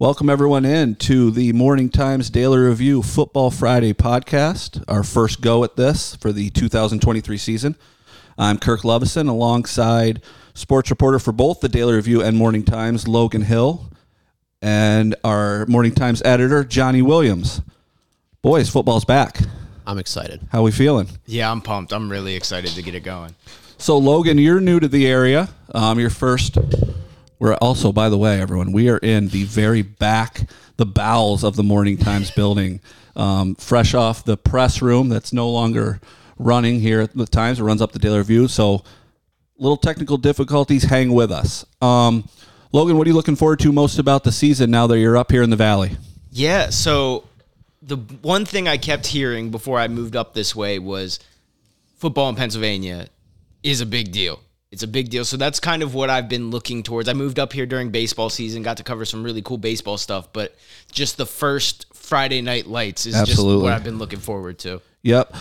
Welcome everyone in to the Morning Times Daily Review Football Friday podcast. Our first go at this for the 2023 season. I'm Kirk Luvison alongside sports reporter for both the Daily Review and Morning Times, Logan Hill, and our Morning Times editor, Johnny Williams. Boys, football's back. I'm excited. How we feeling? Yeah, I'm pumped. I'm really excited to get it going. So, Logan, you're new to the area. Um, you're first we're also, by the way, everyone, we are in the very back, the bowels of the Morning Times building, um, fresh off the press room that's no longer running here at the Times. It runs up the Daily Review. So, little technical difficulties. Hang with us. Um, Logan, what are you looking forward to most about the season now that you're up here in the Valley? Yeah. So, the one thing I kept hearing before I moved up this way was football in Pennsylvania is a big deal it's a big deal. So that's kind of what I've been looking towards. I moved up here during baseball season, got to cover some really cool baseball stuff, but just the first Friday night lights is Absolutely. just what I've been looking forward to. Yep.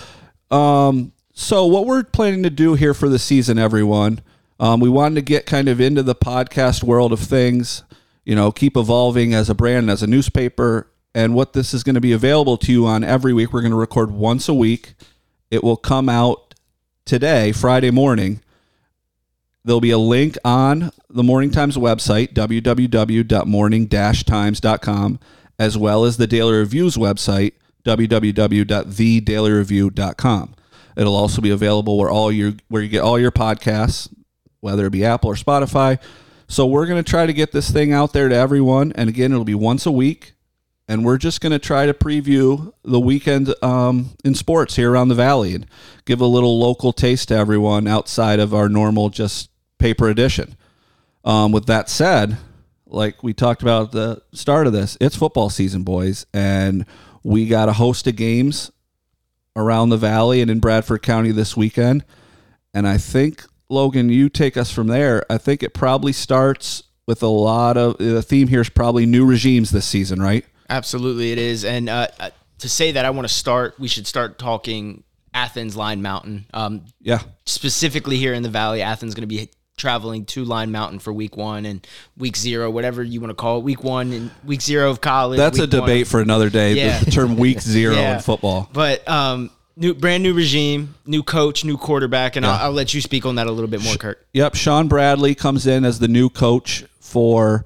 Um, so what we're planning to do here for the season, everyone, um, we wanted to get kind of into the podcast world of things, you know, keep evolving as a brand, as a newspaper, and what this is going to be available to you on every week. We're going to record once a week. It will come out today, Friday morning There'll be a link on the Morning Times website, www.morning-times.com, as well as the Daily Review's website, www.thedailyreview.com. It'll also be available where all your where you get all your podcasts, whether it be Apple or Spotify. So we're going to try to get this thing out there to everyone, and again, it'll be once a week, and we're just going to try to preview the weekend um, in sports here around the valley and give a little local taste to everyone outside of our normal just paper edition. Um, with that said, like we talked about at the start of this, it's football season, boys, and we got a host of games around the valley and in Bradford County this weekend. And I think Logan, you take us from there. I think it probably starts with a lot of the theme here is probably new regimes this season, right? Absolutely, it is. And uh, uh to say that, I want to start. We should start talking Athens Line Mountain. Um, yeah, specifically here in the Valley, Athens going to be traveling to Line Mountain for week one and week zero, whatever you want to call it, week one and week zero of college. That's a debate for another day. Yeah. The term week zero yeah. in football. But um, new brand new regime, new coach, new quarterback, and yeah. I'll, I'll, let you speak on that a little bit more, Kirk. Yep, Sean Bradley comes in as the new coach for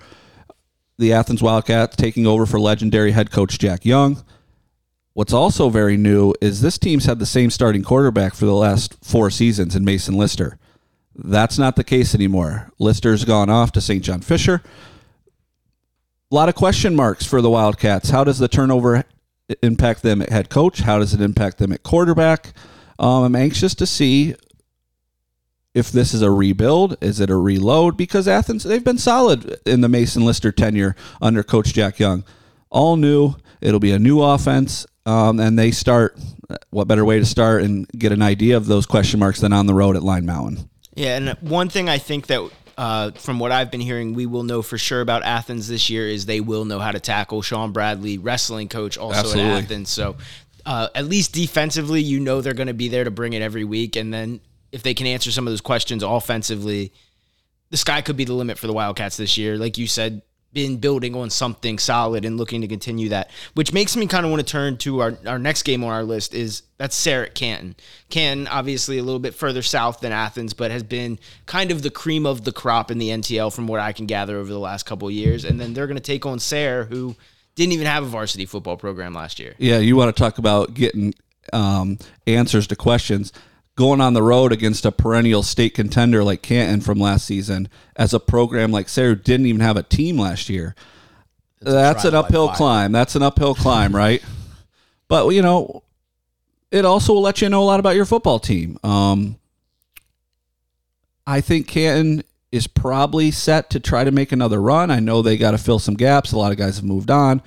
the Athens Wildcats, taking over for legendary head coach Jack Young. What's also very new is this team's had the same starting quarterback for the last four seasons in Mason Lister. That's not the case anymore. Lister's gone off to St. John Fisher. A lot of question marks for the Wildcats. How does the turnover impact them at head coach? How does it impact them at quarterback? Um, I'm anxious to see if this is a rebuild. Is it a reload? Because Athens, they've been solid in the Mason Lister tenure under Coach Jack Young. All new. It'll be a new offense. Um, and they start. What better way to start and get an idea of those question marks than on the road at Line Mountain? Yeah, and one thing I think that uh, from what I've been hearing, we will know for sure about Athens this year is they will know how to tackle Sean Bradley, wrestling coach, also Absolutely. at Athens. So uh, at least defensively, you know they're going to be there to bring it every week, and then if they can answer some of those questions offensively, the sky could be the limit for the Wildcats this year. Like you said, been building on something solid and looking to continue that, which makes me kind of want to turn to our, our next game on our list is that's Sayre at Canton. Canton, obviously a little bit further south than Athens, but has been kind of the cream of the crop in the NTL from what I can gather over the last couple years. And then they're going to take on Sayre, who didn't even have a varsity football program last year. Yeah, you want to talk about getting um, answers to questions going on the road against a perennial state contender like Canton from last season as a program like Sayre didn't even have a team last year. It's That's an uphill climb. That's an uphill climb, right? But you know, it also will let you know a lot about your football team. Um, I think Canton is probably set to try to make another run. I know they got to fill some gaps. A lot of guys have moved on.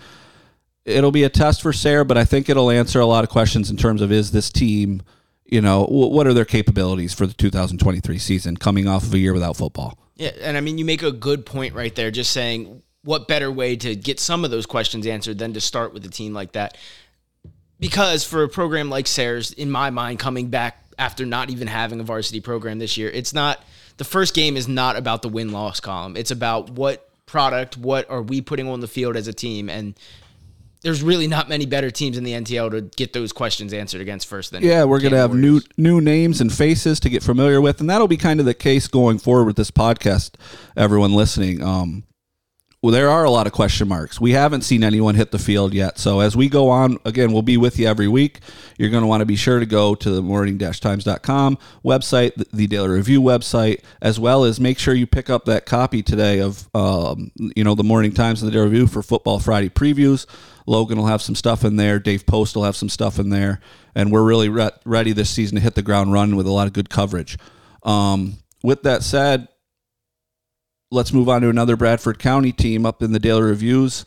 It'll be a test for Sayre, but I think it'll answer a lot of questions in terms of is this team – you know, what are their capabilities for the 2023 season coming off of a year without football? Yeah, and I mean, you make a good point right there, just saying what better way to get some of those questions answered than to start with a team like that. Because for a program like Sayre's, in my mind, coming back after not even having a varsity program this year, it's not the first game is not about the win loss column. It's about what product? What are we putting on the field as a team? And there's really not many better teams in the NTL to get those questions answered against first. Than yeah, we're gonna have new new names and faces to get familiar with, and that'll be kind of the case going forward with this podcast. Everyone listening, um, well, there are a lot of question marks. We haven't seen anyone hit the field yet. So as we go on, again, we'll be with you every week. You're going to want to be sure to go to the morning-times.com website, the Daily Review website, as well as make sure you pick up that copy today of, um, you know, the Morning Times and the Daily Review for Football Friday previews. Logan will have some stuff in there. Dave Post will have some stuff in there. And we're really re- ready this season to hit the ground running with a lot of good coverage. Um, with that said, let's move on to another Bradford County team up in the Daily Reviews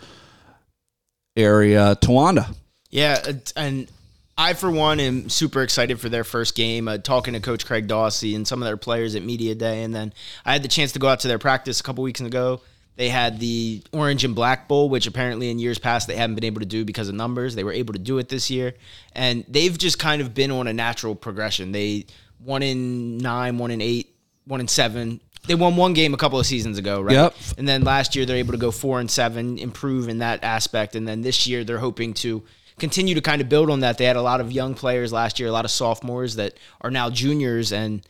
area, Towanda. Yeah, and I, for one, am super excited for their first game. Uh, talking to Coach Craig Dawsey and some of their players at Media Day, and then I had the chance to go out to their practice a couple weeks ago. They had the Orange and Black Bowl, which apparently in years past they haven't been able to do because of numbers. They were able to do it this year, and they've just kind of been on a natural progression. They one in nine, one in eight, one in seven, they won one game a couple of seasons ago, right? Yep. And then last year they're able to go four and seven, improve in that aspect, and then this year they're hoping to continue to kind of build on that. They had a lot of young players last year, a lot of sophomores that are now juniors, and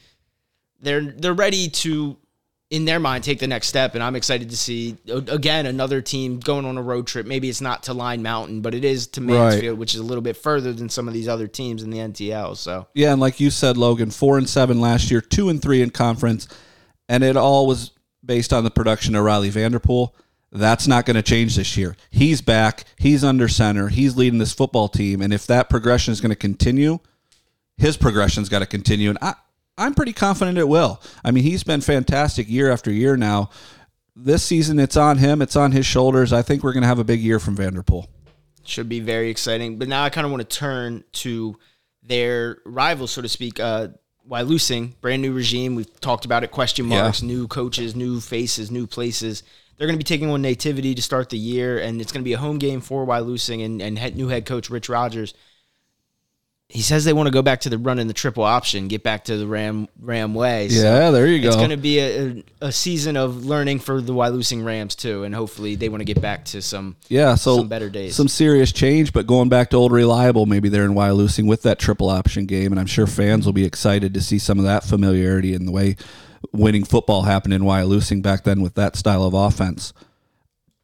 they're they're ready to, in their mind, take the next step. And I'm excited to see again another team going on a road trip. Maybe it's not to Line Mountain, but it is to Mansfield, right. which is a little bit further than some of these other teams in the NTL. So yeah, and like you said, Logan, four and seven last year, two and three in conference and it all was based on the production of Riley Vanderpool. That's not going to change this year. He's back. He's under center. He's leading this football team, and if that progression is going to continue, his progression's got to continue. And I, I'm pretty confident it will. I mean, he's been fantastic year after year now. This season, it's on him. It's on his shoulders. I think we're going to have a big year from Vanderpool. Should be very exciting. But now I kind of want to turn to their rivals, so to speak. Uh, Wyalusing, brand new regime. We've talked about it. Question marks, yeah. new coaches, new faces, new places. They're going to be taking on Nativity to start the year, and it's going to be a home game for Wyalusing and, and new head coach Rich Rogers he says they want to go back to the run in the triple option, get back to the Ram Ram way. So yeah, there you go. It's going to be a, a, season of learning for the Wyalusing Rams too, and hopefully they want to get back to some yeah, so some better days, some serious change. But going back to old reliable, maybe they're in Wyalusing with that triple option game, and I'm sure fans will be excited to see some of that familiarity in the way winning football happened in Wyalusing back then with that style of offense.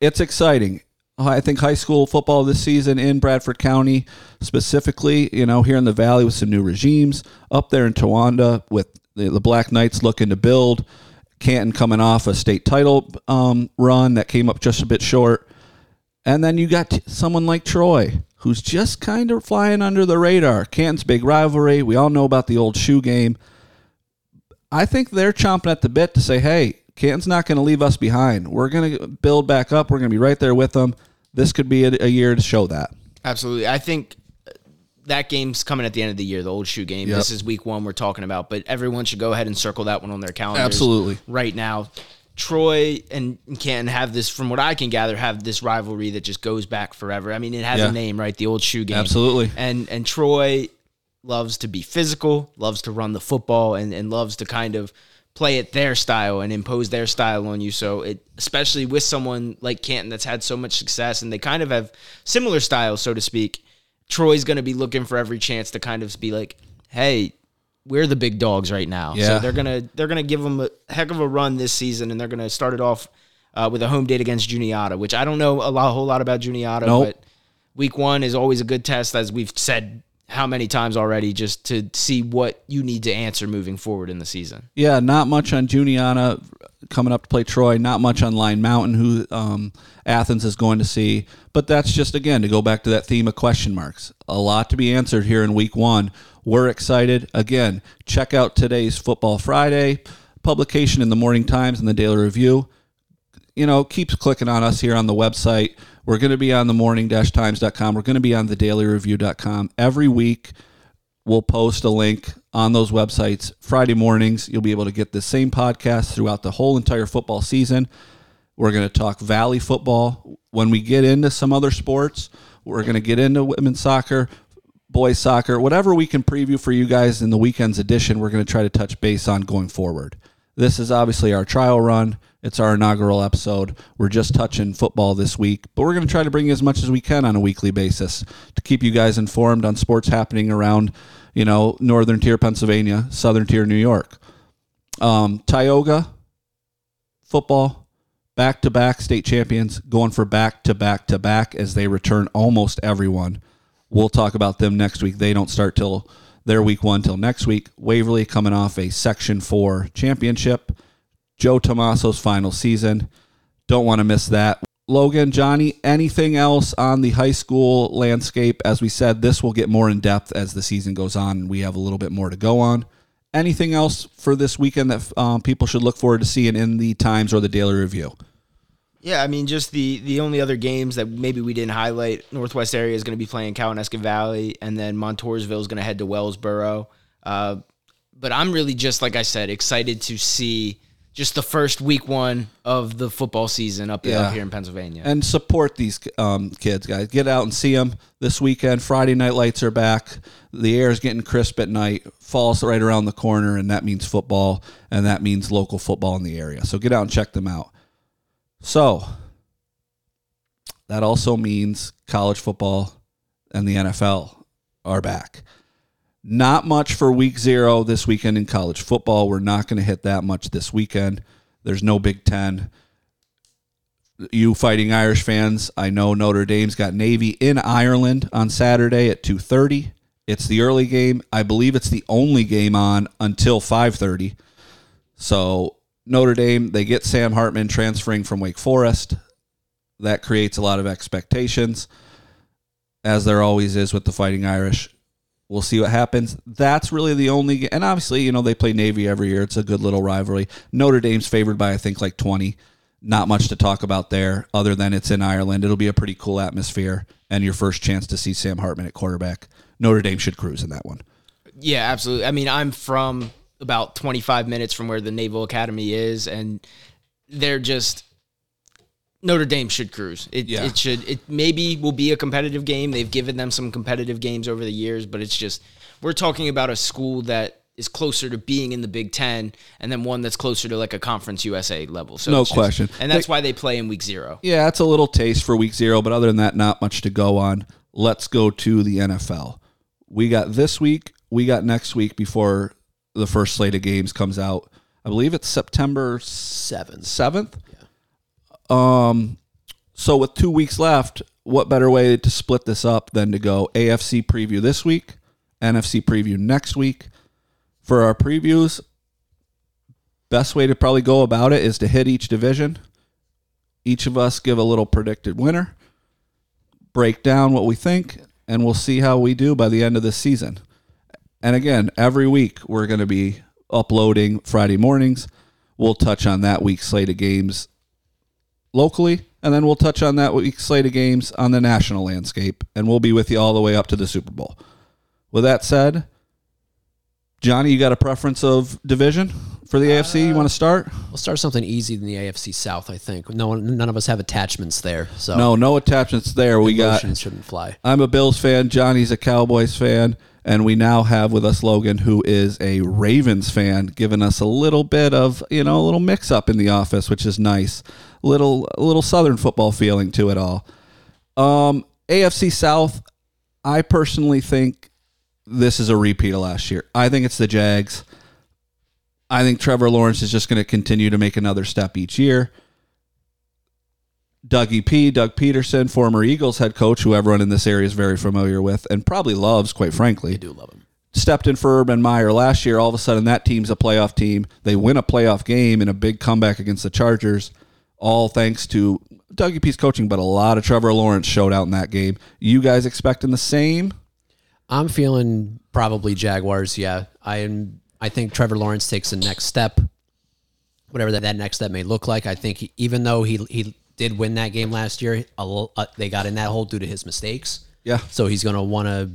It's exciting. I think high school football this season in Bradford County, specifically, you know, here in the Valley with some new regimes, up there in Towanda with the, the Black Knights looking to build, Canton coming off a state title um, run that came up just a bit short. And then you got someone like Troy, who's just kind of flying under the radar. Canton's big rivalry. We all know about the old shoe game. I think they're chomping at the bit to say, hey, Canton's not going to leave us behind. We're going to build back up. We're going to be right there with them. This could be a, a year to show that. Absolutely. I think uh, that game's coming at the end of the year, the old shoe game. Yep. This is week one we're talking about, but everyone should go ahead and circle that one on their calendar. Absolutely. Right now. Troy and Canton have this, from what I can gather, have this rivalry that just goes back forever. I mean, it has yeah. a name, right? The old shoe game. Absolutely. And and Troy loves to be physical, loves to run the football, and, and loves to kind of – play it their style and impose their style on you. So it, especially with someone like Canton that's had so much success and they kind of have similar styles, so to speak. Troy's going to be looking for every chance to kind of be like, "Hey, we're the big dogs right now." Yeah. So they're gonna they're gonna give them a heck of a run this season, and they're gonna start it off uh, with a home date against Juniata, which I don't know a, lot, a whole lot about Juniata, nope. but week one is always a good test, as we've said how many times already just to see what you need to answer moving forward in the season. Yeah, not much on Juniata coming up to play Troy, not much on Line Mountain, who um, Athens is going to see. But that's just, again, to go back to that theme of question marks. A lot to be answered here in week one. We're excited. Again, check out today's Football Friday publication in the Morning Times and the Daily Review. You know, keeps clicking on us here on the website. We're going to be on the morning-times.com. We're going to be on the dailyreview.com. Every week, we'll post a link on those websites. Friday mornings, you'll be able to get the same podcast throughout the whole entire football season. We're going to talk Valley football. When we get into some other sports, we're going to get into women's soccer, boys soccer, whatever we can preview for you guys in the weekend's edition, we're going to try to touch base on going forward. This is obviously our trial run. It's our inaugural episode. We're just touching football this week, but we're going to try to bring as much as we can on a weekly basis to keep you guys informed on sports happening around, you know, northern tier Pennsylvania, southern tier New York. Um, Tioga football, back to back state champions, going for back to back to back as they return almost everyone. We'll talk about them next week. They don't start till their week one till next week. Waverly coming off a Section 4 championship. Joe Tomaso's final season. Don't want to miss that. Logan, Johnny, anything else on the high school landscape? As we said, this will get more in depth as the season goes on. We have a little bit more to go on. Anything else for this weekend that um, people should look forward to seeing in the Times or the Daily Review? Yeah, I mean, just the the only other games that maybe we didn't highlight. Northwest area is going to be playing Kawanesca Valley, and then Montoursville is going to head to Wellsboro. Uh, but I'm really just like I said, excited to see just the first week one of the football season up, yeah. up here in Pennsylvania. And support these um, kids, guys. Get out and see them this weekend. Friday night lights are back. The air is getting crisp at night. Fall's right around the corner, and that means football, and that means local football in the area. So get out and check them out. So that also means college football and the NFL are back. Not much for week zero this weekend in college football. We're not going to hit that much this weekend. There's no Big Ten. You fighting Irish fans, I know Notre Dame's got Navy in Ireland on Saturday at 2:30. It's the early game. I believe it's the only game on until 5:30. So Notre Dame, they get Sam Hartman transferring from Wake Forest. That creates a lot of expectations, as there always is with the Fighting Irish. We'll see what happens. That's really the only, and obviously, you know, they play Navy every year. It's a good little rivalry. Notre Dame's favored by, I think, like 20. Not much to talk about there, other than it's in Ireland. It'll be a pretty cool atmosphere and your first chance to see Sam Hartman at quarterback. Notre Dame should cruise in that one. Yeah, absolutely. I mean, I'm from about 25 minutes from where the Naval Academy is, and they're just Notre Dame should cruise. It, yeah. it should. It maybe will be a competitive game. They've given them some competitive games over the years, but it's just we're talking about a school that is closer to being in the Big Ten, and then one that's closer to like a Conference USA level. So no just, question, and that's they, why they play in Week Zero. Yeah, it's a little taste for Week Zero, but other than that, not much to go on. Let's go to the NFL. We got this week. We got next week before the first slate of games comes out. I believe it's September seventh. Seventh. Yeah. Um. So with two weeks left, what better way to split this up than to go AFC preview this week, NFC preview next week? For our previews, best way to probably go about it is to hit each division. Each of us give a little predicted winner, break down what we think, and we'll see how we do by the end of this season. And again, every week we're going to be uploading Friday mornings. We'll touch on that week's slate of games locally, and then we'll touch on that week's slate of games on the national landscape, and we'll be with you all the way up to the Super Bowl. With that said, Johnny, you got a preference of division for the uh, AFC? You want to start? We'll start something easy in the AFC South. I think no one, none of us have attachments there. So no, no attachments there. We got shouldn't fly. I'm a Bills fan. Johnny's a Cowboys fan. And we now have with us Logan, who is a Ravens fan, giving us a little bit of, you know, a little mix up in the office, which is nice. Little a little Southern football feeling to it all. Um, AFC South, I personally think this is a repeat of last year. I think it's the Jags. I think Trevor Lawrence is just going to continue to make another step each year. Dougie P, Doug Pederson, former Eagles head coach, who everyone in this area is very familiar with and probably loves, quite frankly. They do love him. Stepped in for Urban Meyer last year. All of a sudden, that team's a playoff team. They win a playoff game in a big comeback against the Chargers, all thanks to Dougie P's coaching, but a lot of Trevor Lawrence showed out in that game. You guys expecting the same? I'm feeling probably Jaguars. Yeah, I am. I think Trevor Lawrence takes the next step, whatever that, that next step may look like. I think he, even though he he did win that game last year. A, uh, they got in that hole due to his mistakes. Yeah. So he's going to want to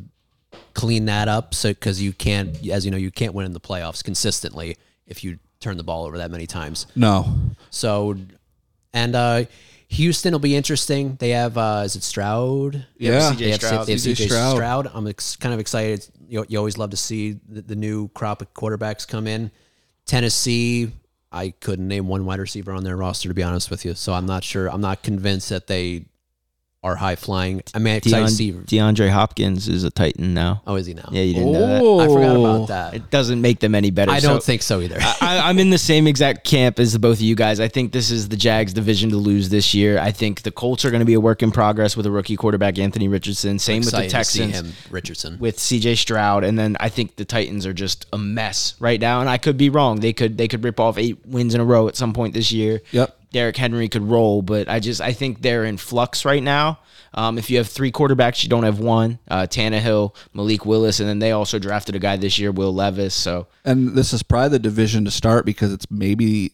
clean that up. So because you can't, as you know, you can't win in the playoffs consistently if you turn the ball over that many times. No. So, and uh, Houston will be interesting. They have uh, is it Stroud? Yeah, CJ Stroud. They have CJ Stroud. Stroud. I'm ex- kind of excited. You, you always love to see the, the new crop of quarterbacks come in. Tennessee I couldn't name one wide receiver on their roster to be honest with you. So I'm not sure. I'm not convinced that they are high flying. I mean, Deon, I see DeAndre Hopkins is a Titan now. Oh, is he now? Yeah, you didn't know that. I forgot about that. It doesn't make them any better. I don't think so either. I, am in the same exact camp as the both of you guys. I think this is the Jags division to lose this year. I think the Colts are going to be a work in progress with a rookie quarterback Anthony Richardson. Same with the Texans. him, Richardson with CJ Stroud, and then I think the Titans are just a mess right now. And I could be wrong. They could they could rip off eight wins in a row at some point this year. Yep. Derrick Henry could roll, but I just I think they're in flux right now. Um, if you have three quarterbacks, you don't have one. Uh, Tannehill, Malik Willis, and then they also drafted a guy this year, Will Levis. So, and this is probably the division to start because it's maybe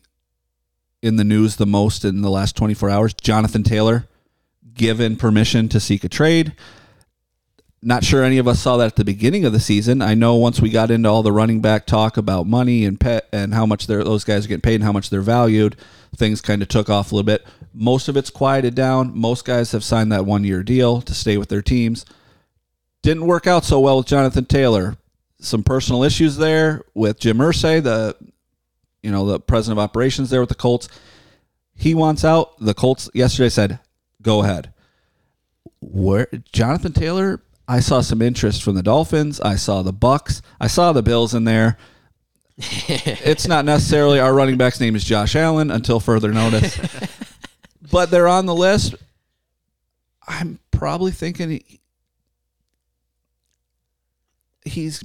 in the news the most in the last 24 hours. Jonathan Taylor given permission to seek a trade. Not sure any of us saw that at the beginning of the season. I know once we got into all the running back talk about money and pet and how much those guys are getting paid and how much they're valued, things kind of took off a little bit. Most of it's quieted down. Most guys have signed that one year deal to stay with their teams. Didn't work out so well with Jonathan Taylor. Some personal issues there with Jim Irsay, the you know the president of operations there with the Colts. He wants out. The Colts yesterday said, "Go ahead." Where Jonathan Taylor I saw some interest from the Dolphins. I saw the Bucks. I saw the Bills in there. it's not necessarily our running back's name is Josh Allen until further notice, but they're on the list. I'm probably thinking he, he's.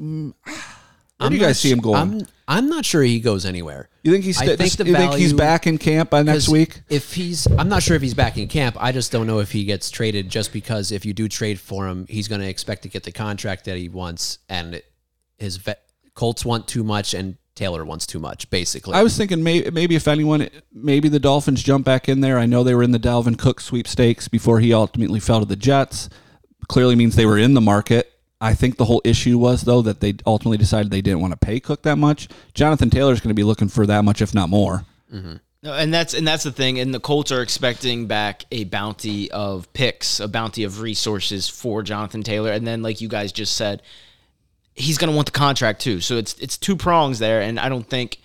Where I'm do you guys see him going? I'm, I'm not sure he goes anywhere. You think he's? St- think you think he's back in camp by next week? If he's, I'm not sure if he's back in camp. I just don't know if he gets traded. Just because if you do trade for him, he's going to expect to get the contract that he wants, and his vet, Colts want too much, and Taylor wants too much. Basically, I was thinking maybe, maybe if anyone, maybe the Dolphins jump back in there. I know they were in the Dalvin Cook sweepstakes before he ultimately fell to the Jets. Clearly means they were in the market. I think the whole issue was though that they ultimately decided they didn't want to pay Cook that much. Jonathan Taylor is going to be looking for that much, if not more. Mm-hmm. No, and that's and that's the thing. And the Colts are expecting back a bounty of picks, a bounty of resources for Jonathan Taylor. And then, like you guys just said, he's going to want the contract too. So it's it's two prongs there. And I don't think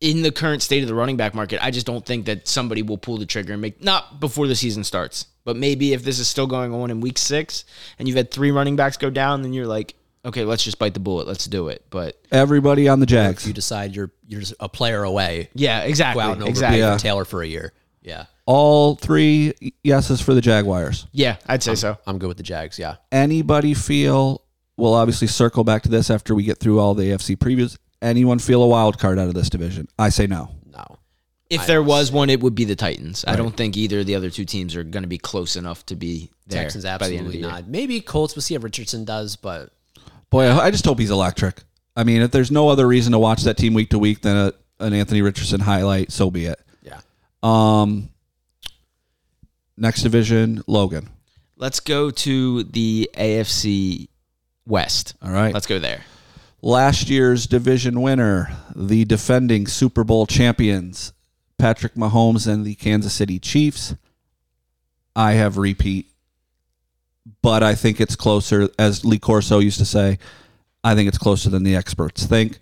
in the current state of the running back market, I just don't think that somebody will pull the trigger and make not before the season starts. But maybe if this is still going on in week six and you've had three running backs go down, then you're like, okay, let's just bite the bullet. Let's do it. But everybody on the Jags, if you decide you're you're just a player away, yeah, exactly, go out and exactly. Yeah. Taylor for a year, yeah. All three yeses for the Jaguars. Yeah, I'd say I'm, so. I'm good with the Jags. Yeah. Anybody feel? We'll obviously circle back to this after we get through all the AFC previews. Anyone feel a wild card out of this division? I say no. No. If I there was one, it would be the Titans. Right. I don't think either of the other two teams are going to be close enough to be there. Texans absolutely the not. Maybe Colts. We'll see if Richardson does, but boy, I just hope he's electric. I mean, if there's no other reason to watch that team week to week than a, an Anthony Richardson highlight, so be it. Yeah. Um. Next division, Logan. Let's go to the AFC West. All right. Let's go there last year's division winner, the defending Super Bowl champions, Patrick Mahomes and the Kansas City Chiefs. I have repeat, but I think it's closer, as Lee Corso used to say, I think it's closer than the experts think.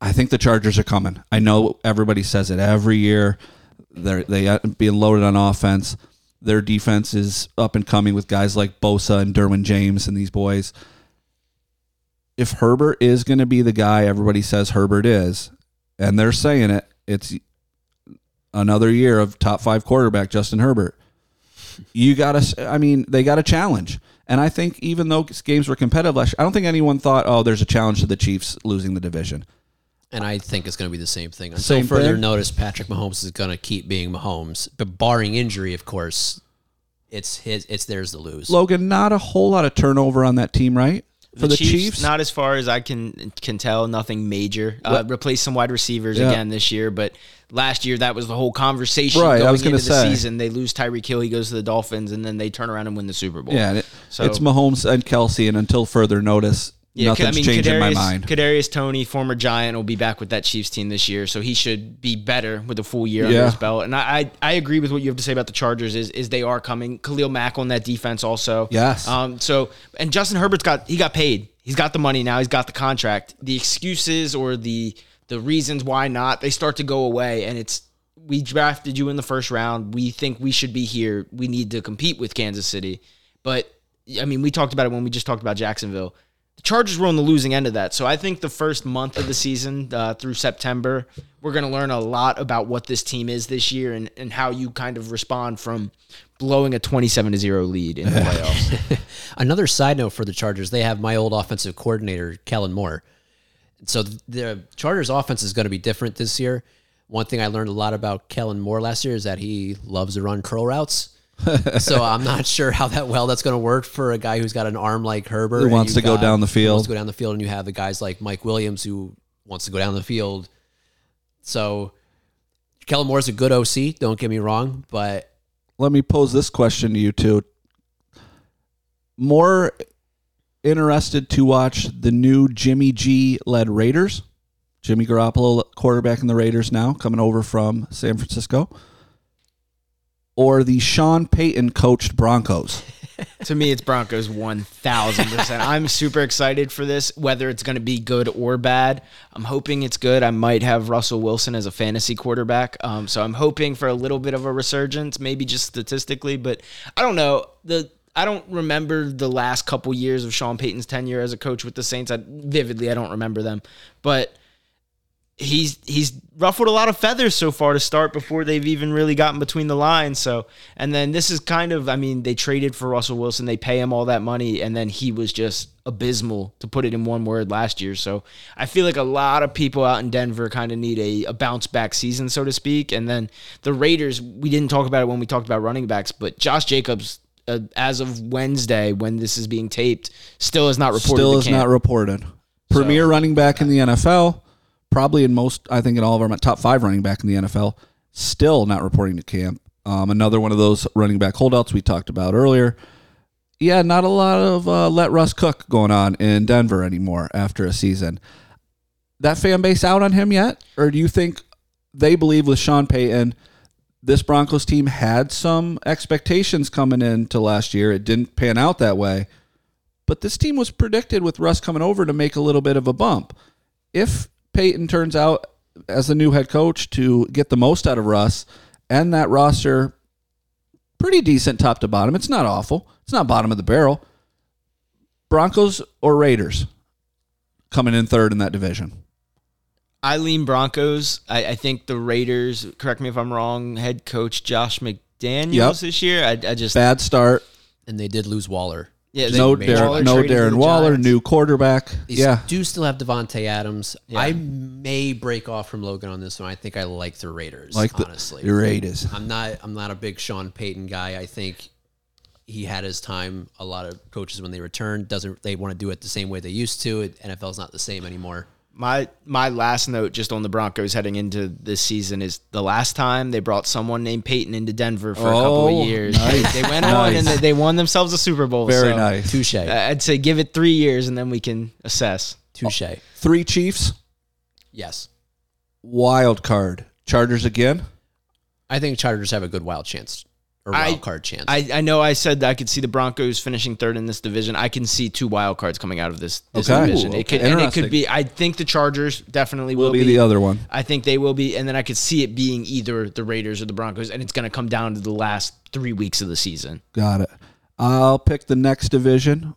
I think the Chargers are coming. I know everybody says it every year. They're they being loaded on offense. Their defense is up and coming with guys like Bosa and Derwin James and these boys if Herbert is going to be the guy everybody says Herbert is, and they're saying it, it's another year of top five quarterback Justin Herbert. You got to, I mean, they got a challenge. And I think even though games were competitive last year, I don't think anyone thought, oh, there's a challenge to the Chiefs losing the division. And I think it's going to be the same thing. Until same further thing? notice, Patrick Mahomes is going to keep being Mahomes. But barring injury, of course, it's his. It's theirs to lose. Logan, not a whole lot of turnover on that team, right? For the, the Chiefs, Chiefs, Not as far as I can can tell. Nothing major. Uh, replace some wide receivers yeah. again this year, but last year that was the whole conversation right, going I was into say. the season. They lose Tyreek Hill, he goes to the Dolphins, and then they turn around and win the Super Bowl. Yeah, it, so, it's Mahomes and Kelce, and until further notice, yeah, Nothing's I mean, changing Kadarius, my mind. Kadarius Toney, former Giant, will be back with that Chiefs team this year, so he should be better with a full year yeah. under his belt. And I, I, I agree with what you have to say about the Chargers. Is is they are coming. Khalil Mack on that defense also. Yes. Um. So and Justin Herbert's got he got paid. He's got the money now. He's got the contract. The excuses or the the reasons why not, they start to go away. And it's, we drafted you in the first round. We think we should be here. We need to compete with Kansas City. But I mean, we talked about it when we just talked about Jacksonville. The Chargers were on the losing end of that. So I think the first month of the season uh, through September, we're going to learn a lot about what this team is this year and, and how you kind of respond from blowing a 27 to 0 lead in the playoffs. Another side note for the Chargers, they have my old offensive coordinator, Kellen Moore. So the Chargers offense is going to be different this year. One thing I learned a lot about Kellen Moore last year is that he loves to run curl routes. so I'm not sure how that well that's going to work for a guy who's got an arm like Herbert. Who wants to go down the field. Wants to go down the field, and you have the guys like Mike Williams who wants to go down the field. So Kellen Moore's a good OC. Don't get me wrong, but Let me pose this question to you two. More interested to watch the new Jimmy G led Raiders? Jimmy Garoppolo, quarterback in the Raiders now, coming over from San Francisco. Or the Sean Payton coached Broncos? to me, it's Broncos 1000%. I'm super excited for this, whether it's going to be good or bad. I'm hoping it's good. I might have Russell Wilson as a fantasy quarterback. Um, so I'm hoping for a little bit of a resurgence, maybe just statistically, but I don't know. The I don't remember the last couple years of Sean Payton's tenure as a coach with the Saints. I, vividly, I don't remember them. But he's he's ruffled a lot of feathers so far to start before they've even really gotten between the lines. So, and then this is kind of, I mean, they traded for Russell Wilson, they pay him all that money, and then he was just abysmal to put it in one word last year. So, I feel like a lot of people out in Denver kind of need a, a bounce back season, so to speak. And then the Raiders, we didn't talk about it when we talked about running backs, but Josh Jacobs. Uh, as of Wednesday, when this is being taped, still is not reported. Still is not reported. Premier running back in the NFL, probably in most, I think in all of our top five running back in the NFL, still not reporting to camp. Um, another one of those running back holdouts we talked about earlier. Yeah, not a lot of uh, let Russ cook going on in Denver anymore after a season. That fan base out on him yet, or do you think they believe with Sean Payton? This Broncos team had some expectations coming into last year. It didn't pan out that way. But this team was predicted with Russ coming over to make a little bit of a bump. If Payton turns out as the new head coach to get the most out of Russ and that roster pretty decent top to bottom. It's not awful. It's not bottom of the barrel. Broncos or Raiders coming in third in that division. I lean Broncos. I, I think the Raiders. Correct me if I'm wrong. Head coach Josh McDaniels Yep. this year. I, I just Bad start. and they did lose Waller. Yeah. they- No, Darren, Waller no traded to Darren the Waller, Giants. new quarterback. They yeah. do still have Davante Adams. I may break off from Logan on this one. I think I like the Raiders. Like the, honestly, the Raiders. I'm not. I'm not a big Sean Payton guy. I think he had his time. A lot of coaches when they return doesn't they want to do it the same way they used to. It, NFL's not the same anymore. My my last note just on the Broncos heading into this season is the last time they brought someone named Peyton into Denver for a couple Oh, of years. nice. They, they went on and they, they won themselves a Super Bowl. Very so, nice. Touche. I'd say give it three years and then we can assess. Touche. Three Chiefs, Yes, wild card. Chargers again. I think Chargers have a good wild chance or I- wild card chance. I, I know I said that I could see the Broncos finishing third in this division. I can see two wild cards coming out of this, this Okay. division. Ooh, It could okay. and it could be. I think the Chargers definitely Will will, be the other one. I think they will be, and then I could see it being either the Raiders or the Broncos, and it's going to come down to the last three weeks of the season. Got it. I'll pick the next division,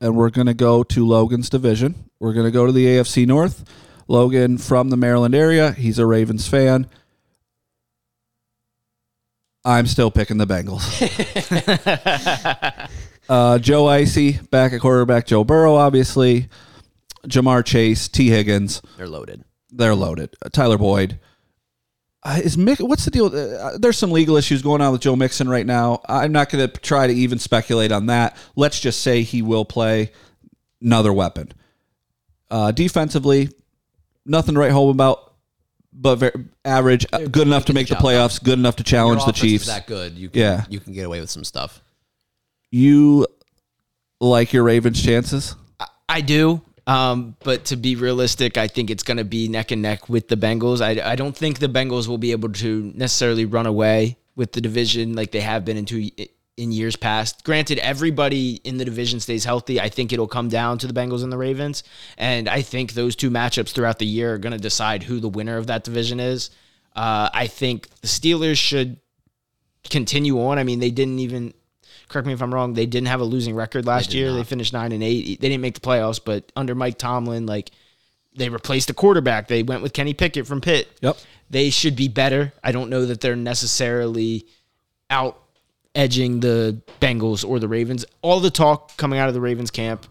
and we're going to go to Logan's division. We're going to go to the AFC North. Logan from the Maryland area. He's a Ravens fan. I'm still picking the Bengals. uh, Joe Icy back at quarterback. Joe Burrow, obviously. Ja'Marr Chase, Tee Higgins. They're loaded. They're loaded. Uh, Tyler Boyd. Uh, is Mick? What's the deal? Uh, there's some legal issues going on with Joe Mixon right now. I'm not going to try to even speculate on that. Let's just say he will play another weapon. Uh, defensively, nothing to write home about, but very average. uh, good enough to make the the job playoffs. Good enough to challenge Your the offense is Chiefs. that good. You can, Yeah. you can get away with some stuff. You like your Ravens' chances? I do. Um, but to be realistic, I think it's going to be neck and neck with the Bengals. I, I don't think the Bengals will be able to necessarily run away with the division like they have been in two in years past. Granted, everybody in the division stays healthy. I think it'll come down to the Bengals and the Ravens. And I think those two matchups throughout the year are going to decide who the winner of that division is. Uh, I think the Steelers should continue on. I mean, they didn't even, correct me if I'm wrong, they didn't have a losing record last they year. Not. They finished 9 and 8. They didn't make the playoffs, but under Mike Tomlin, like, they replaced a quarterback. They went with Kenny Pickett from Pitt. Yep. They should be better. I don't know that they're necessarily out edging the Bengals or the Ravens. All the talk coming out of the Ravens camp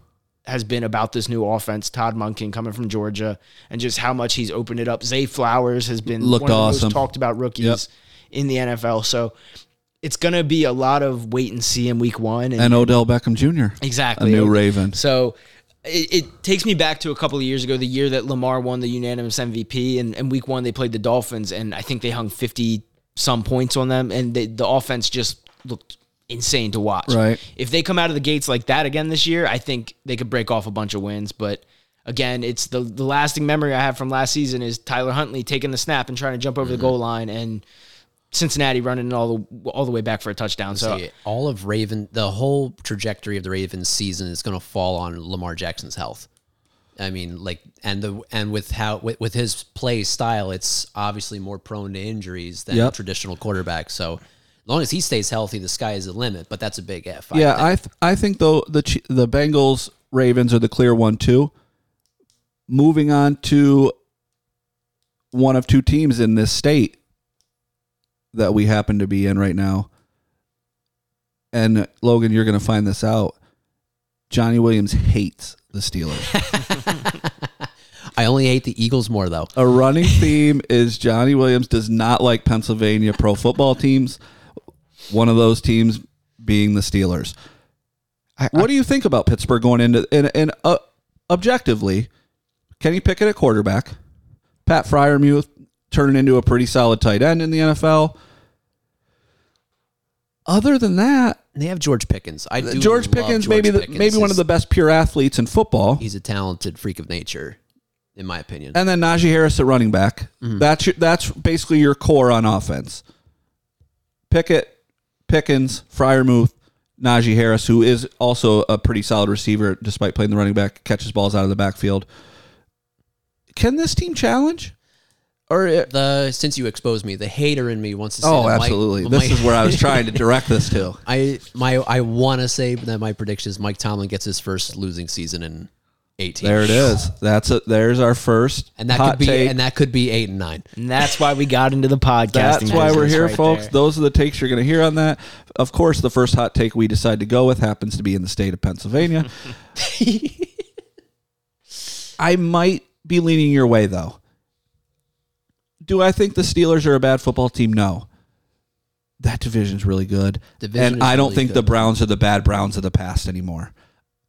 has been about this new offense. Todd Monken coming from Georgia and just how much he's opened it up. Zay Flowers has been Looked one of awesome. the most talked about rookies yep. in the NFL. So it's going to be a lot of wait and see in week one. And, and Odell Beckham Jr. Exactly. A new Raven. So it, it, takes me back to a couple of years ago, the year that Lamar won the unanimous MVP. And, and week one, they played the Dolphins, and I think they hung 50 some points on them. And they, the offense just looked insane to watch. Right. If they come out of the gates like that again this year, I think they could break off a bunch of wins. But again, it's the the lasting memory I have from last season is Tyler Huntley taking the snap and trying to jump over mm-hmm. the goal line and Cincinnati running all the all the way back for a touchdown. So See, all of Raven, the whole trajectory of the Ravens season is going to fall on Lamar Jackson's health. I mean, like, and the and with how with, with his play style, it's obviously more prone to injuries than yep. a traditional quarterback. So long as he stays healthy, the sky is the limit. But that's a big if. Yeah, I th- I think though the the Bengals Ravens are the clear one too. Moving on to one of two teams in this state that we happen to be in right now. And Logan, you're going to find this out. Johnny Williams hates the Steelers. I only hate the Eagles more though. A running theme is Johnny Williams does not like Pennsylvania pro football teams one of those teams being the Steelers. I, what I, do you think about Pittsburgh going into and, and uh, objectively, Kenny Pickett at quarterback, Pat Freiermuth turning into a pretty solid tight end in the NFL. Other than that, they have George Pickens. I do George Pickens, George maybe the, maybe one of the best pure athletes in football. He's a talented freak of nature, in my opinion. And then Najee Harris at running back. Mm-hmm. That's your, that's basically your core on offense. Pickett, Pickens, Freiermuth, Najee Harris, who is also a pretty solid receiver despite playing the running back, catches balls out of the backfield. Can this team challenge? Or it, the since you exposed me, the hater in me wants to say. Oh, absolutely! Mike, this Mike, is where I was trying to direct this to. I my I want to say that my prediction is Mike Tomlin gets his first losing season in 18. There it is. That's it. There's our first and that could be take. and that could be eight and nine. And that's why we got into the podcast. That's why we're here, right folks. There. Those are the takes you're going to hear on that. Of course, the first hot take we decide to go with happens to be in the state of Pennsylvania. I might be leaning your way though. Do I think the Steelers are a bad football team? No. That division's really good. Division and I don't really think good. the Browns are the bad Browns of the past anymore.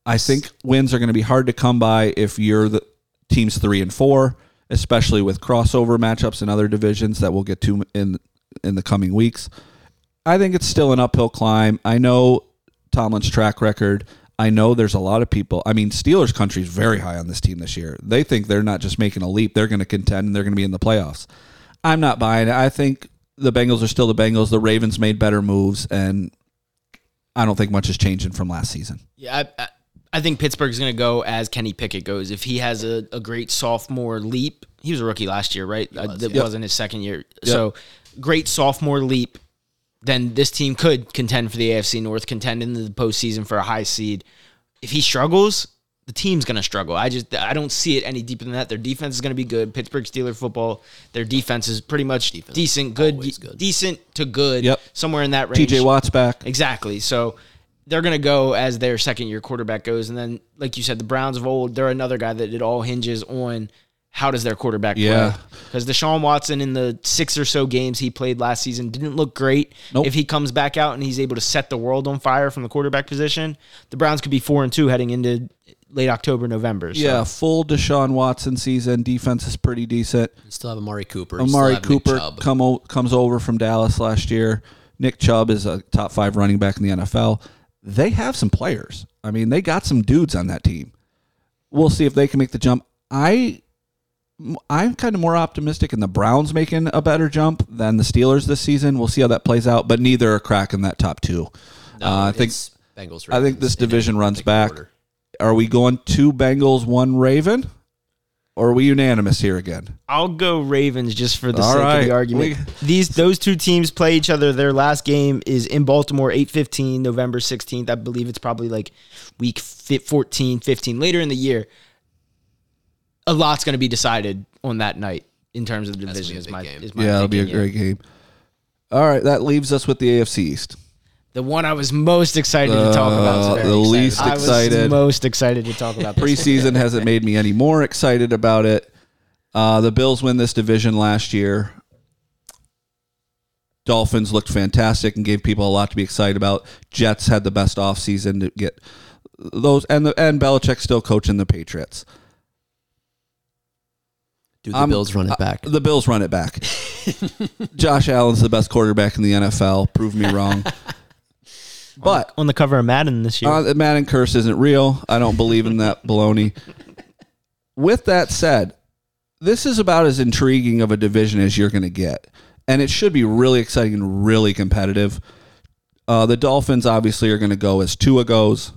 I think wins are going to be hard to come by if you're the teams three and four, especially with crossover matchups in other divisions that we'll get to in in the coming weeks. I think it's still an uphill climb. I know Tomlin's track record. I know there's a lot of people. I mean, Steelers country is very high on this team this year. They think they're not just making a leap; they're going to contend and they're going to be in the playoffs. I'm not buying it. I think the Bengals are still the Bengals. The Ravens made better moves, and I don't think much is changing from last season. Yeah, I, I, I think Pittsburgh's going to go as Kenny Pickett goes. If he has a, a great sophomore leap, he was a rookie last year, right? Was, uh, that yep. wasn't his second year. Yep. So great sophomore leap, then this team could contend for the AFC North, contend in the postseason for a high seed. If he struggles, the team's going to struggle. I just I don't see it any deeper than that. Their defense is going to be good. Pittsburgh Steeler football, their defense is pretty much defense decent, good, good, decent to good. Yep. somewhere in that range. TJ Watt's back. Exactly. So they're going to go as their second year quarterback goes. And then, like you said, the Browns of old, they're another guy that it all hinges on how does their quarterback yeah. play. Because Deshaun Watson, in the six or so games he played last season, didn't look great. Nope. If he comes back out and he's able to set the world on fire from the quarterback position, the Browns could be four and two heading into late October, November. So. Yeah, full Deshaun Watson season. Defense is pretty decent. You still have Amari Cooper. You Amari Cooper come o- comes over from Dallas last year. Nick Chubb is a top five running back in the NFL they have some players. I mean, they got some dudes on that team. We'll see if they can make the jump. I I'm kind of more optimistic in the Browns making a better jump than the Steelers this season. We'll see how that plays out, but neither are cracking that top two. No, Uh, I think Bengals. I think this division runs back. Are we going two Bengals, one Raven, or are we unanimous here again? I'll go Ravens just for the All sake of the argument. These those two teams play each other. Their last game is in Baltimore, 8-15, November 16th. I believe it's probably like week fi- 14, 15, later in the year. A lot's going to be decided on that night in terms of the division. Is my, is my Yeah, it'll be a thinking, great game. All right, that leaves us with the AFC East. The one I was most excited to talk about. Uh, the least I was excited. most excited to talk about. Preseason hasn't made me any more excited about it. Uh, the Bills win this division last year. Dolphins looked fantastic and gave people a lot to be excited about. Jets had the best offseason to get those, and the and Belichick still coaching the Patriots. Do the I'm- Bills run it back? The Bills run it back. Josh Allen's the best quarterback in the NFL. Prove me wrong. But on the cover of Madden this year. Uh, the Madden curse isn't real. I don't believe in that baloney. With that said, this is about as intriguing of a division as you're going to get. And it should be really exciting and really competitive. Uh, the Dolphins obviously are going to go as Tua goes.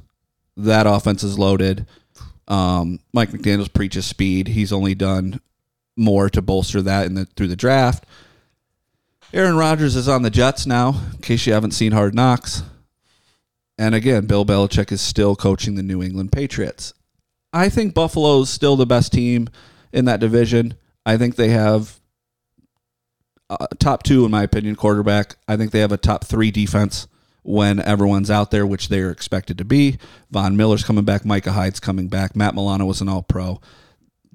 That offense is loaded. Um, Mike McDaniels preaches speed. He's only done more to bolster that in the through the draft. Aaron Rodgers is on the Jets now, in case you haven't seen Hard Knocks. And again, Bill Belichick is still coaching the New England Patriots. I think Buffalo's still the best team in that division. I think they have uh, top two, in my opinion, quarterback. I think they have a top three defense when everyone's out there, which they're expected to be. Von Miller's coming back. Micah Hyde's coming back. Matt Milano was an all pro.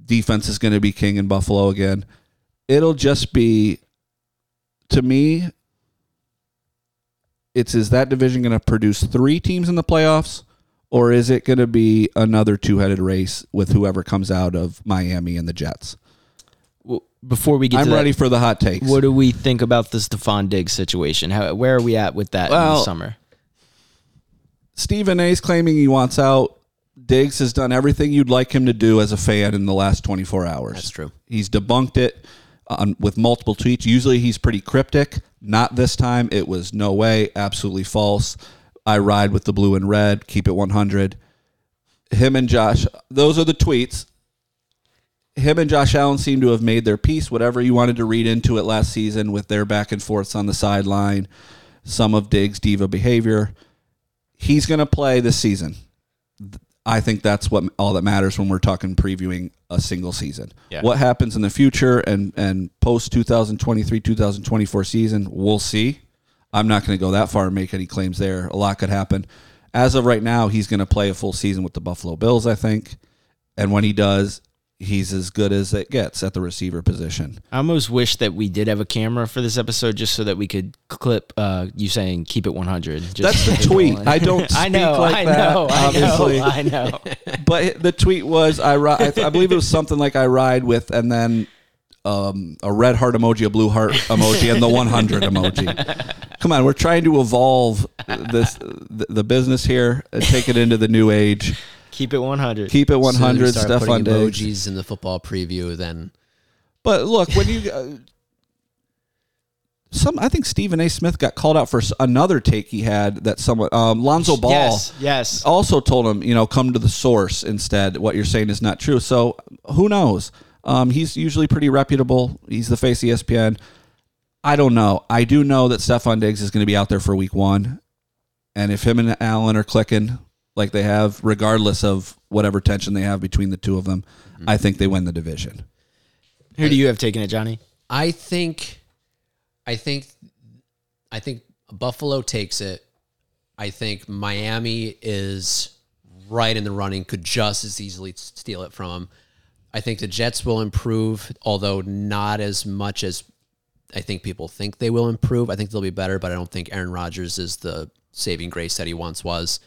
Defense is going to be king in Buffalo again. It'll just be, to me, it's is that division going to produce three teams in the playoffs, or is it going to be another two-headed race with whoever comes out of Miami and the Jets? W- Before we get I'm ready that, for the hot takes. what do we think about the Stefon Diggs situation? How where are we at with that in the summer? Stephen A's claiming he wants out. Diggs has done everything you'd like him to do as a fan in the last 24 hours. That's true. He's debunked it on, with multiple tweets. Usually he's pretty cryptic. Not this time. It was no way, absolutely false. I ride with the blue and red. Keep it 100. Him and Josh, those are the tweets. Him and Josh Allen seem to have made their peace. Whatever you wanted to read into it last season with their back and forths on the sideline, some of Diggs' diva behavior. He's going to play this season. I think that's what all that matters when we're talking previewing a single season. Yeah. What happens in the future and and post 2023 2024 season, we'll see. I'm not going to go that far and make any claims there. A lot could happen. As of right now, he's going to play a full season with the Buffalo Bills, I think. And when he does, he's as good as it gets at the receiver position. I almost wish that we did have a camera for this episode just so that we could clip uh, you saying keep it 100. Just That's the tweet. I don't I know, like I that, know, I obviously. know, I know. but the tweet was I ri- I, I believe it was something like I ride with and then um, a red heart emoji, a blue heart emoji, and the 100 emoji. Come on, we're trying to evolve this the, the business here and take it into the new age. Keep it 100. Keep it As soon as 100, we start Stefon putting Diggs. emojis in the football preview, then But look, when you uh, some, I think Stephen A. Smith got called out for another take he had that someone um, Lonzo Ball. Yes, yes. also told him, you know, come to the source instead. What you're saying is not true. So who knows? Um, he's usually pretty reputable. He's the face of ESPN. I don't know. I do know that Stefon Diggs is going to be out there for week one. And if him and Allen are clicking like they have, regardless of whatever tension they have between the two of them, I think they win the division. Who do you have taken it, Johnny? I think, I think, I think Buffalo takes it. I think Miami is right in the running, could just as easily steal it from them. I think the Jets will improve, although not as much as I think people think they will improve. I think they'll be better, but I don't think Aaron Rodgers is the saving grace that he once was.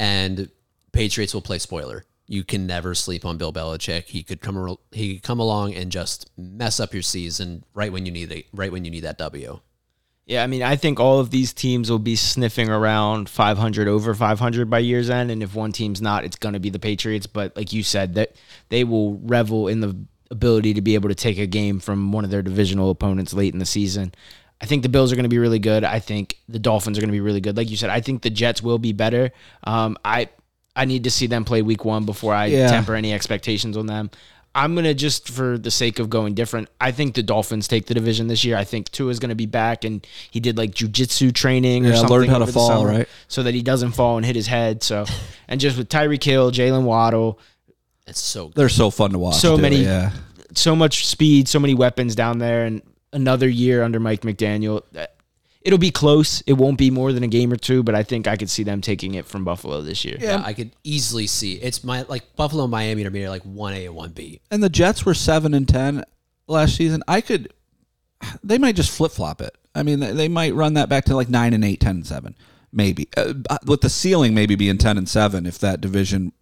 And Patriots will play spoiler. You can never sleep on Bill Belichick. He could come he could come along and just mess up your season right when you need it, right when you need that W. Yeah, I mean, I think all of these teams will be sniffing around 500 over 500 by year's end, and if one team's not, it's going to be the Patriots. But like you said, that they will revel in the ability to be able to take a game from one of their divisional opponents late in the season. I think the Bills are going to be really good. I think the Dolphins are going to be really good. Like you said, I think the Jets will be better. Um, I I need to see them play Week One before I yeah. temper any expectations on them. I'm gonna just for the sake of going different. I think the Dolphins take the division this year. I think Tua is gonna be back, and he did like jujitsu training or yeah, something. learned how to fall, summer, right? So that he doesn't fall and hit his head. So, and just with Tyreek Hill, Jaylen Waddle, it's so good. they're so fun to watch. So too, many, yeah. so much speed, so many weapons down there, and another year under Mike McDaniel it'll be close. It won't be more than a game or two, but I think I could see them taking it from Buffalo this year. Yeah, I could easily see it's my like Buffalo and Miami to me are like one A and one B. And the Jets were seven and ten last season. I could, they might just flip flop it. I mean, they might run that back to like nine and eight, 10 and seven, maybe. Uh, with the ceiling maybe being ten and seven if that division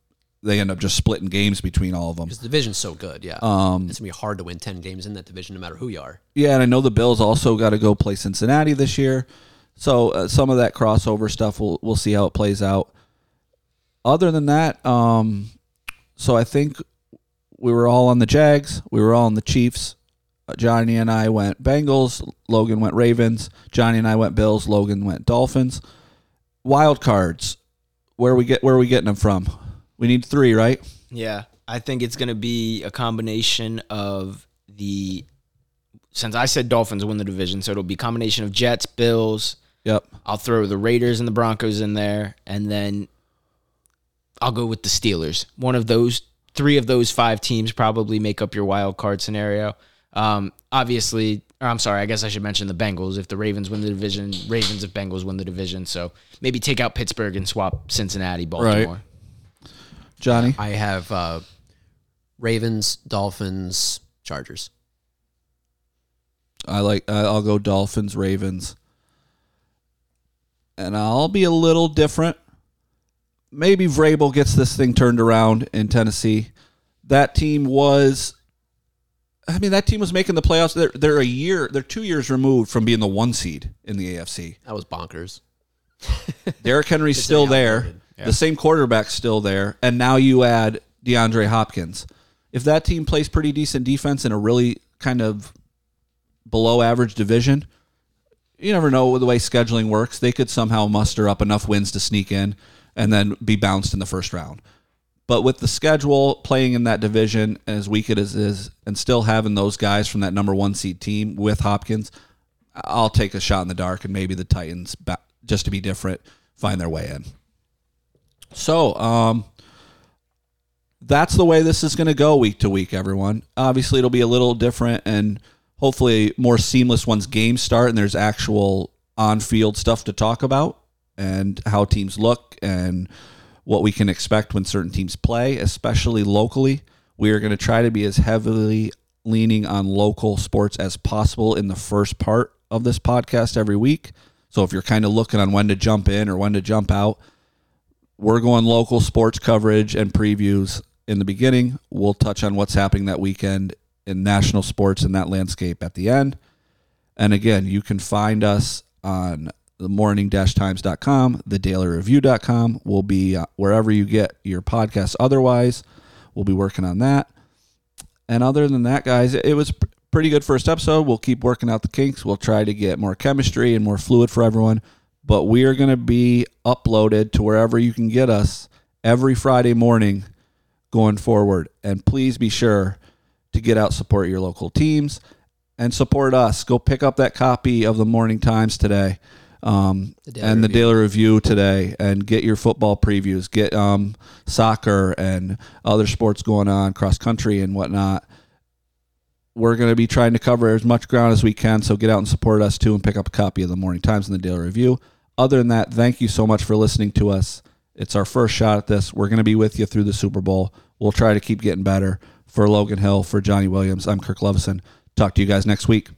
they end up just splitting games between all of them. Because the division's so good, yeah. Um, it's gonna be hard to win ten games in that division, no matter who you are. Yeah, and I know the Bills also got to go play Cincinnati this year, so uh, some of that crossover stuff we'll we'll see how it plays out. Other than that, um, so I think we were all on the Jags, we were all on the Chiefs. Uh, Johnny and I went Bengals. Logan went Ravens. Johnny and I went Bills. Logan went Dolphins. Wild cards. Where we get where are we getting them from? We need three, right? Yeah, I think it's going to be a combination of the. Since I said Dolphins win the division, so it'll be a combination of Jets, Bills. Yep. I'll throw the Raiders and the Broncos in there, and then I'll go with the Steelers. One of those, three of those five teams probably make up your wild card scenario. Um, obviously, I'm sorry, I guess I should mention the Bengals. If the Ravens win the division, Ravens if Bengals win the division. So maybe take out Pittsburgh and swap Cincinnati, Baltimore. Right. Johnny? I have uh, Ravens, Dolphins, Chargers. I like. I'll go Dolphins, Ravens, and I'll be a little different. Maybe Vrabel gets this thing turned around in Tennessee. That team was. I mean, that team was making the playoffs. They're, they're a year. They're two years removed from being the one seed in the AFC. That was bonkers. Derrick Henry's still there. Yeah. The same quarterback's still there, and now you add DeAndre Hopkins. If that team plays pretty decent defense in a really kind of below average division, you never know the way scheduling works. They could somehow muster up enough wins to sneak in and then be bounced in the first round. But with the schedule playing in that division as weak as it is, and still having those guys from that number one seed team with Hopkins, I'll take a shot in the dark and maybe the Titans, just to be different, find their way in. So, um, that's the way this is going to go week to week, everyone. Obviously, it'll be a little different and hopefully more seamless once games start and there's actual on field stuff to talk about and how teams look and what we can expect when certain teams play, especially locally. We are going to try to be as heavily leaning on local sports as possible in the first part of this podcast every week. So if you're kind of looking on when to jump in or when to jump out, we're going local sports coverage and previews in the beginning. We'll touch on what's happening that weekend in national sports in that landscape at the end. And again, you can find us on the morning-times.com, the dailyreview.com. We'll be uh, wherever you get your podcasts. Otherwise, we'll be working on that. And other than that, guys, it was pretty good first episode. We'll keep working out the kinks. We'll try to get more chemistry and more fluid for everyone but we are going to be uploaded to wherever you can get us every Friday morning going forward. And please be sure to get out, support your local teams, and support us. Go pick up that copy of the Morning Times today. Um, the and the Daily Review today, and get your football previews. Get um, soccer and other sports going on, cross country and whatnot. We're going to be trying to cover as much ground as we can, so get out and support us too, and pick up a copy of the Morning Times and the Daily Review. Other than that, thank you so much for listening to us. It's our first shot at this. We're going to be with you through the Super Bowl. We'll try to keep getting better. For Logan Hill, for Johnny Williams, I'm Kirk Luvison. Talk to you guys next week.